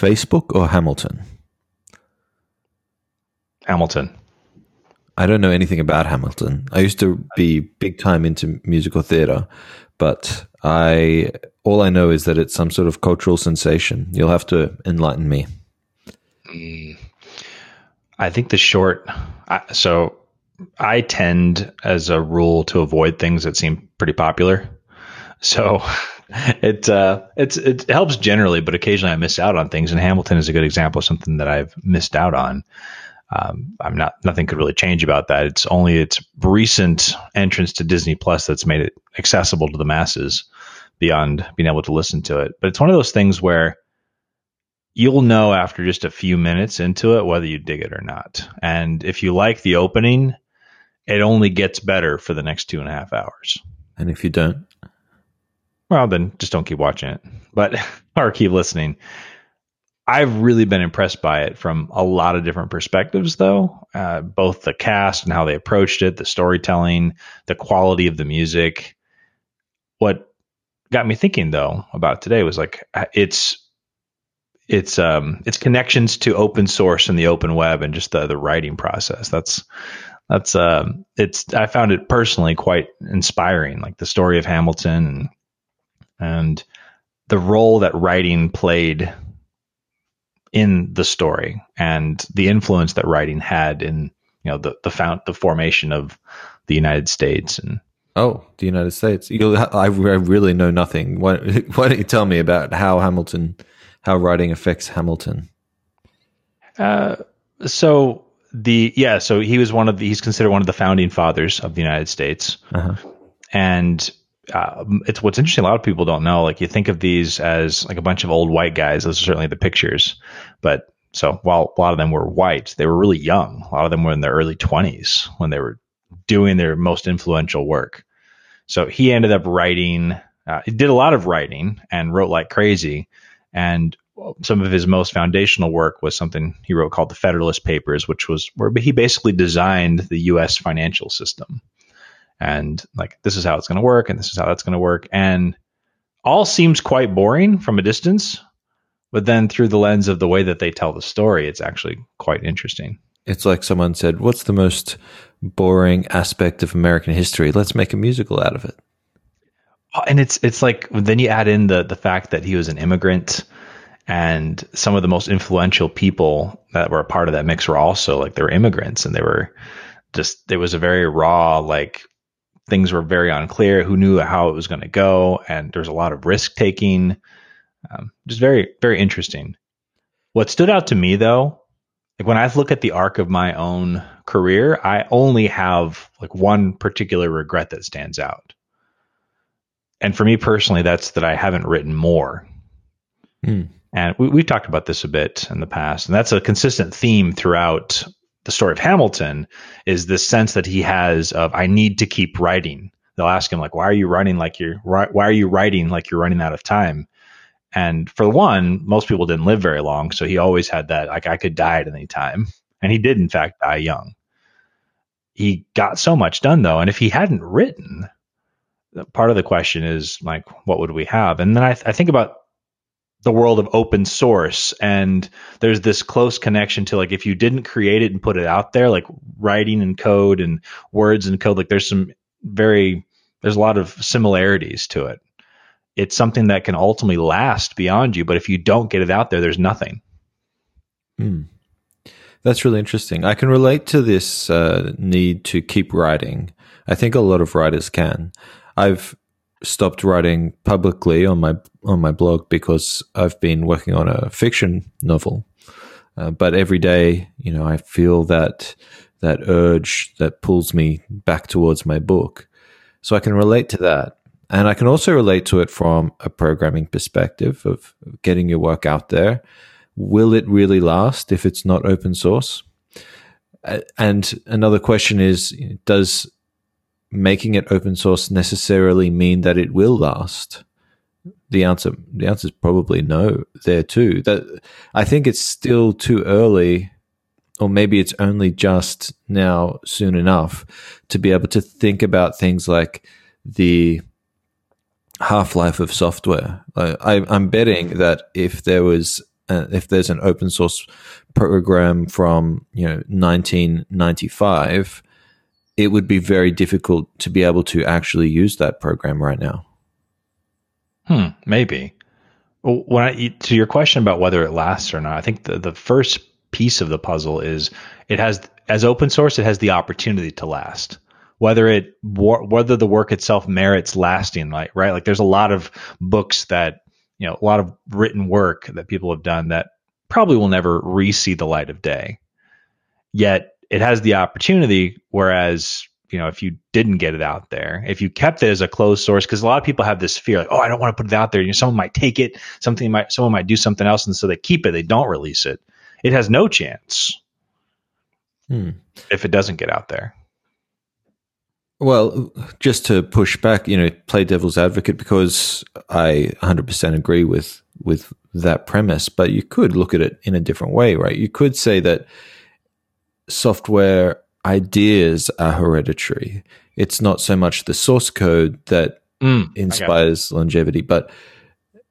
Facebook or Hamilton? Hamilton. I don't know anything about Hamilton. I used to be big time into musical theater, but I all I know is that it's some sort of cultural sensation. You'll have to enlighten me. Mm. I think the short. So I tend, as a rule, to avoid things that seem pretty popular. So it uh, it's it helps generally, but occasionally I miss out on things. And Hamilton is a good example of something that I've missed out on. Um, I'm not nothing could really change about that. It's only its recent entrance to Disney Plus that's made it accessible to the masses beyond being able to listen to it. But it's one of those things where you'll know after just a few minutes into it whether you dig it or not. And if you like the opening, it only gets better for the next two and a half hours. And if you don't, well, then just don't keep watching it, but or keep listening. I've really been impressed by it from a lot of different perspectives, though. Uh, both the cast and how they approached it, the storytelling, the quality of the music. What got me thinking, though, about today was like it's it's um it's connections to open source and the open web and just the the writing process. That's that's um it's I found it personally quite inspiring, like the story of Hamilton and and the role that writing played in the story and the influence that writing had in you know the the found the formation of the United States and oh the United States. You I, I really know nothing. Why, why don't you tell me about how Hamilton how writing affects Hamilton? Uh so the yeah so he was one of the he's considered one of the founding fathers of the United States. Uh-huh. and uh, it's what's interesting. A lot of people don't know. Like you think of these as like a bunch of old white guys. Those are certainly the pictures. But so while a lot of them were white, they were really young. A lot of them were in their early twenties when they were doing their most influential work. So he ended up writing. Uh, he did a lot of writing and wrote like crazy. And some of his most foundational work was something he wrote called the Federalist Papers, which was where he basically designed the U.S. financial system and like this is how it's going to work and this is how that's going to work and all seems quite boring from a distance but then through the lens of the way that they tell the story it's actually quite interesting. It's like someone said what's the most boring aspect of american history? Let's make a musical out of it. Oh, and it's it's like then you add in the the fact that he was an immigrant and some of the most influential people that were a part of that mix were also like they were immigrants and they were just it was a very raw like things were very unclear. Who knew how it was going to go? And there's a lot of risk taking. Um, just very, very interesting. What stood out to me though, like when I look at the arc of my own career, I only have like one particular regret that stands out. And for me personally, that's that I haven't written more. Mm. And we, we talked about this a bit in the past, and that's a consistent theme throughout the story of Hamilton is this sense that he has of I need to keep writing. They'll ask him like, "Why are you writing like you're why are you writing like you're running out of time?" And for one, most people didn't live very long, so he always had that like I could die at any time, and he did in fact die young. He got so much done though, and if he hadn't written, part of the question is like, what would we have? And then I, I think about the world of open source and there's this close connection to like if you didn't create it and put it out there like writing and code and words and code like there's some very there's a lot of similarities to it. It's something that can ultimately last beyond you but if you don't get it out there there's nothing. Mm. that's really interesting. I can relate to this uh, need to keep writing. I think a lot of writers can. I've stopped writing publicly on my on my blog because I've been working on a fiction novel. Uh, but every day, you know, I feel that that urge that pulls me back towards my book. So I can relate to that. And I can also relate to it from a programming perspective of getting your work out there. Will it really last if it's not open source? And another question is Does making it open source necessarily mean that it will last? The answer, the answer is probably no. There too. That I think it's still too early, or maybe it's only just now soon enough to be able to think about things like the half life of software. I, I'm betting that if there was uh, if there's an open source program from you know 1995, it would be very difficult to be able to actually use that program right now. Hmm, maybe. When I, to your question about whether it lasts or not, I think the, the first piece of the puzzle is it has as open source, it has the opportunity to last. Whether it whether the work itself merits lasting, like right, like there's a lot of books that you know a lot of written work that people have done that probably will never re-see the light of day. Yet it has the opportunity, whereas you know, if you didn't get it out there, if you kept it as a closed source, because a lot of people have this fear, like, oh, I don't want to put it out there. You know, someone might take it, something might, someone might do something else, and so they keep it. They don't release it. It has no chance hmm. if it doesn't get out there. Well, just to push back, you know, play devil's advocate because I 100% agree with with that premise, but you could look at it in a different way, right? You could say that software ideas are hereditary. It's not so much the source code that mm, inspires longevity, but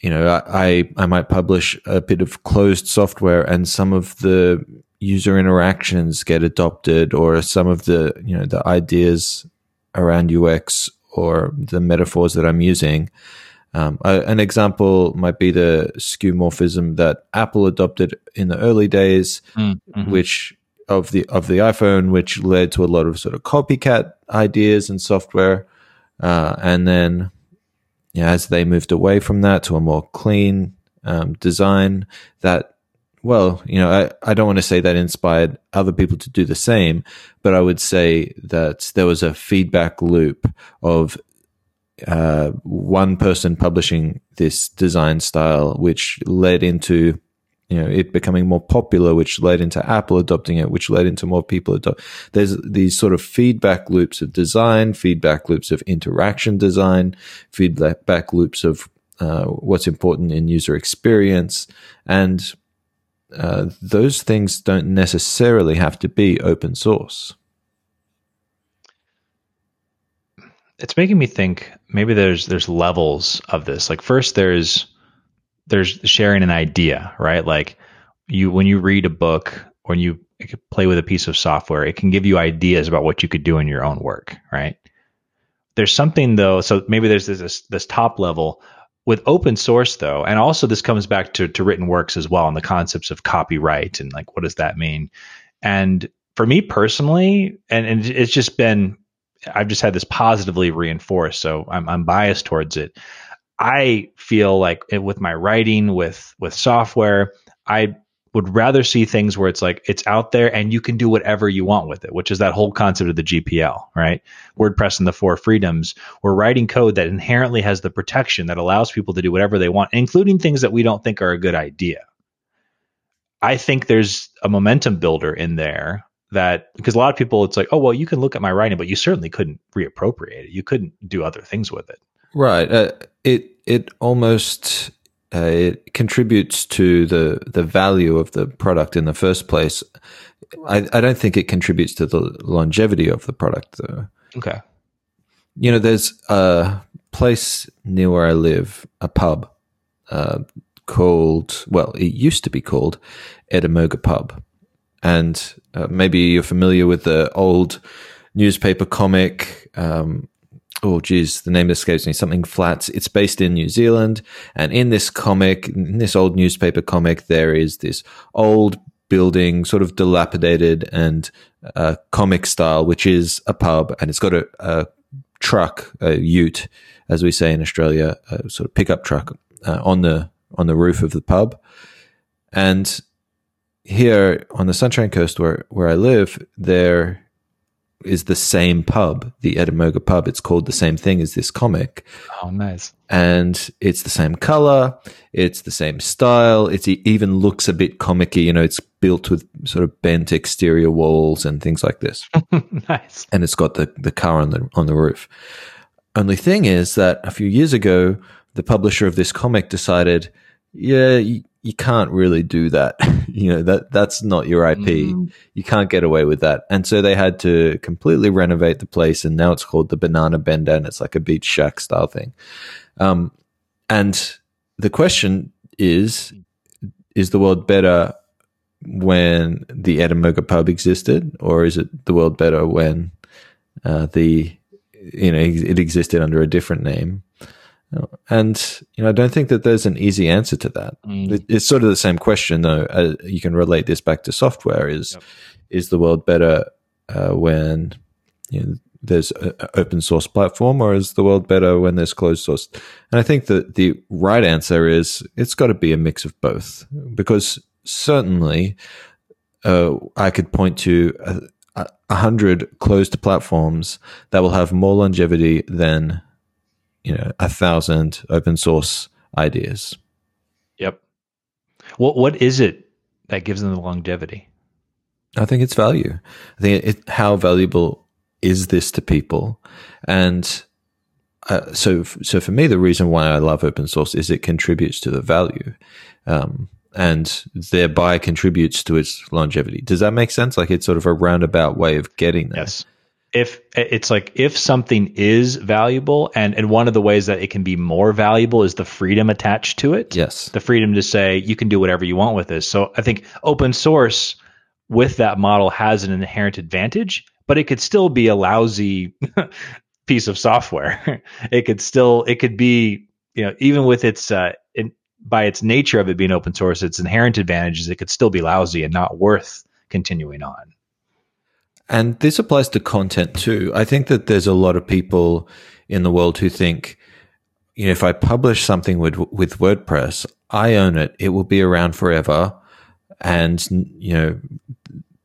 you know, I I might publish a bit of closed software, and some of the user interactions get adopted, or some of the you know the ideas around UX or the metaphors that I'm using. Um, an example might be the skeuomorphism that Apple adopted in the early days, mm, mm-hmm. which of the of the iPhone, which led to a lot of sort of copycat ideas and software. Uh, and then, yeah, as they moved away from that to a more clean um, design, that well, you know, I, I don't want to say that inspired other people to do the same, but I would say that there was a feedback loop of uh, one person publishing this design style, which led into you know it becoming more popular which led into apple adopting it which led into more people adopt there's these sort of feedback loops of design feedback loops of interaction design feedback loops of uh, what's important in user experience and uh, those things don't necessarily have to be open source. It's making me think maybe there's there's levels of this. Like first there's there's sharing an idea, right? Like you when you read a book, when you play with a piece of software, it can give you ideas about what you could do in your own work, right? There's something though, so maybe there's this this top level with open source though, and also this comes back to to written works as well and the concepts of copyright and like what does that mean? And for me personally, and, and it's just been I've just had this positively reinforced, so I'm I'm biased towards it. I feel like it, with my writing, with with software, I would rather see things where it's like it's out there and you can do whatever you want with it, which is that whole concept of the GPL, right? WordPress and the four freedoms. We're writing code that inherently has the protection that allows people to do whatever they want, including things that we don't think are a good idea. I think there's a momentum builder in there that because a lot of people it's like, oh well, you can look at my writing, but you certainly couldn't reappropriate it. You couldn't do other things with it. Right. Uh, it it almost uh, it contributes to the the value of the product in the first place. I, I don't think it contributes to the longevity of the product though. Okay. You know, there's a place near where I live, a pub uh, called well, it used to be called Ettamogah Pub, and uh, maybe you're familiar with the old newspaper comic um, oh geez, the name escapes me, something flats. It's based in New Zealand. And in this comic, in this old newspaper comic, there is this old building, sort of dilapidated and uh, comic style, which is a pub. And it's got a, a truck, a ute, as we say in Australia, a sort of pickup truck uh, on the on the roof of the pub. And here on the Sunshine Coast, where where I live, there is the same pub, the Ettamogah pub. It's called the same thing as this comic. Oh, nice. And it's the same color. It's the same style. It even looks a bit comicky. You know, it's built with sort of bent exterior walls and things like this. nice. And it's got the, the car on the, on the roof. Only thing is that a few years ago, the publisher of this comic decided, yeah, you, can't really do that. you know, that that's not your IP. Mm. You can't get away with that. And so they had to completely renovate the place and now it's called the Banana Bender and it's like a beach shack style thing. Um, and the question is is the world better when the Ettamogah pub existed, or is it the world better when uh, the you know it existed under a different name? And you know, I don't think that there's an easy answer to that. Mm. It's sort of the same question, though. Uh, you can relate this back to software: is yep. is the world better uh, when you know, there's an open source platform, or is the world better when there's closed source? And I think that the right answer is it's got to be a mix of both, because certainly uh, I could point to a, a hundred closed platforms that will have more longevity than you know a thousand open source ideas. Yep. What what is it that gives them the longevity? I think it's value. I think it, how valuable is this to people, and uh, so so for me, the reason why I love open source is it contributes to the value, um, and thereby contributes to its longevity. Does that make sense? Like it's sort of a roundabout way of getting there. Yes if it's like if something is valuable and and one of the ways that it can be more valuable is the freedom attached to it. Yes. The freedom to say you can do whatever you want with this. So i think open source with that model has an inherent advantage but it could still be a lousy piece of software. It could still it could be you know even with its uh in, by its nature of it being open source its inherent advantages it could still be lousy and not worth continuing on and this applies to content too. I think that there's a lot of people in the world who think, you know, if I publish something with with WordPress, I own it. It will be around forever, and you know,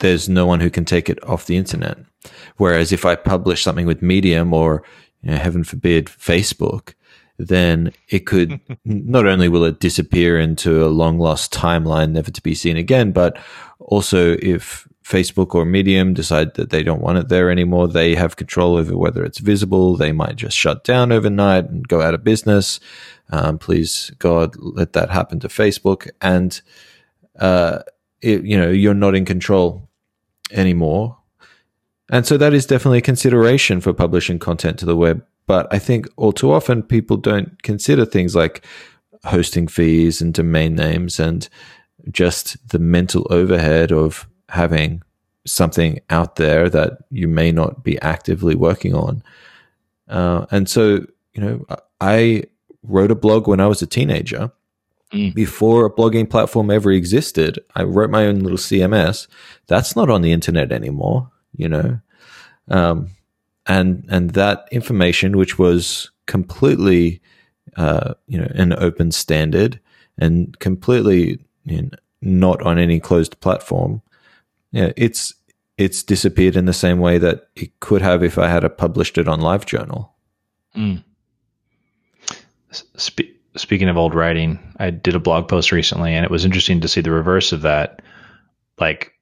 there's no one who can take it off the internet. Whereas if I publish something with Medium or, you know, heaven forbid, Facebook, then it could not only will it disappear into a long lost timeline, never to be seen again, but also if Facebook or Medium decide that they don't want it there anymore, they have control over whether it's visible. They might just shut down overnight and go out of business. Um, please, God, let that happen to Facebook. And, uh, it, you know, you're not in control anymore. And so that is definitely a consideration for publishing content to the web. But I think all too often people don't consider things like hosting fees and domain names and just the mental overhead of having something out there that you may not be actively working on. Uh, and so, you know, I wrote a blog when I was a teenager. Mm. Before a blogging platform ever existed, I wrote my own little CMS. That's not on the internet anymore, you know. Um, and and that information, which was completely, uh, you know, an open standard and completely you know, not on any closed platform, yeah, it's it's disappeared in the same way that it could have if I had published it on LiveJournal. Mm. Spe- speaking of old writing, I did a blog post recently, and it was interesting to see the reverse of that. Like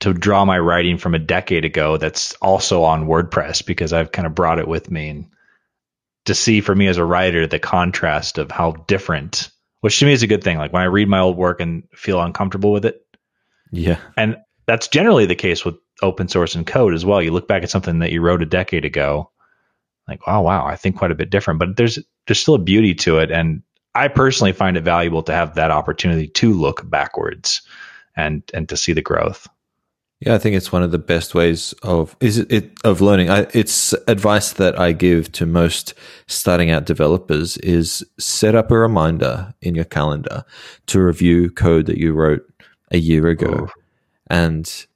to draw my writing from a decade ago that's also on WordPress because I've kind of brought it with me and to see for me as a writer the contrast of how different, which to me is a good thing. Like when I read my old work and feel uncomfortable with it. Yeah. And that's generally the case with open source and code as well. You look back at something that you wrote a decade ago, like, oh wow, I think quite a bit different. But there's there's still a beauty to it, and I personally find it valuable to have that opportunity to look backwards and and to see the growth. Yeah, I think it's one of the best ways of is it, it of learning. I, it's advice that I give to most starting out developers is set up a reminder in your calendar to review code that you wrote a year ago. Oh and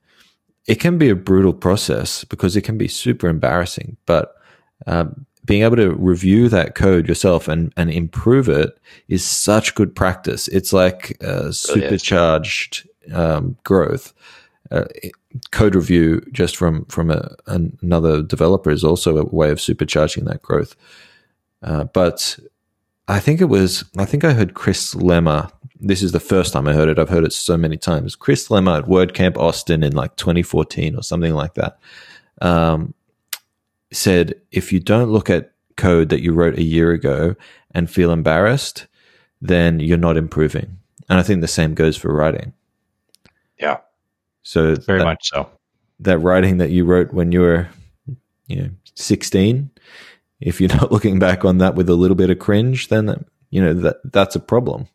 it can be a brutal process because it can be super embarrassing. But um, being able to review that code yourself and, and improve it is such good practice. It's like uh, supercharged um, growth. Uh, code review just from from a, another developer is also a way of supercharging that growth. Uh, but I think it was I think I heard Chris Lema this is the first time I heard it. I've heard it so many times. Chris Lema at WordCamp Austin in like 2014 or something like that um, said, if you don't look at code that you wrote a year ago and feel embarrassed, then you're not improving. And I think the same goes for writing. Yeah. So very that, much so. That writing that you wrote when you were, you know, 16, if you're not looking back on that with a little bit of cringe, then you know that that's a problem.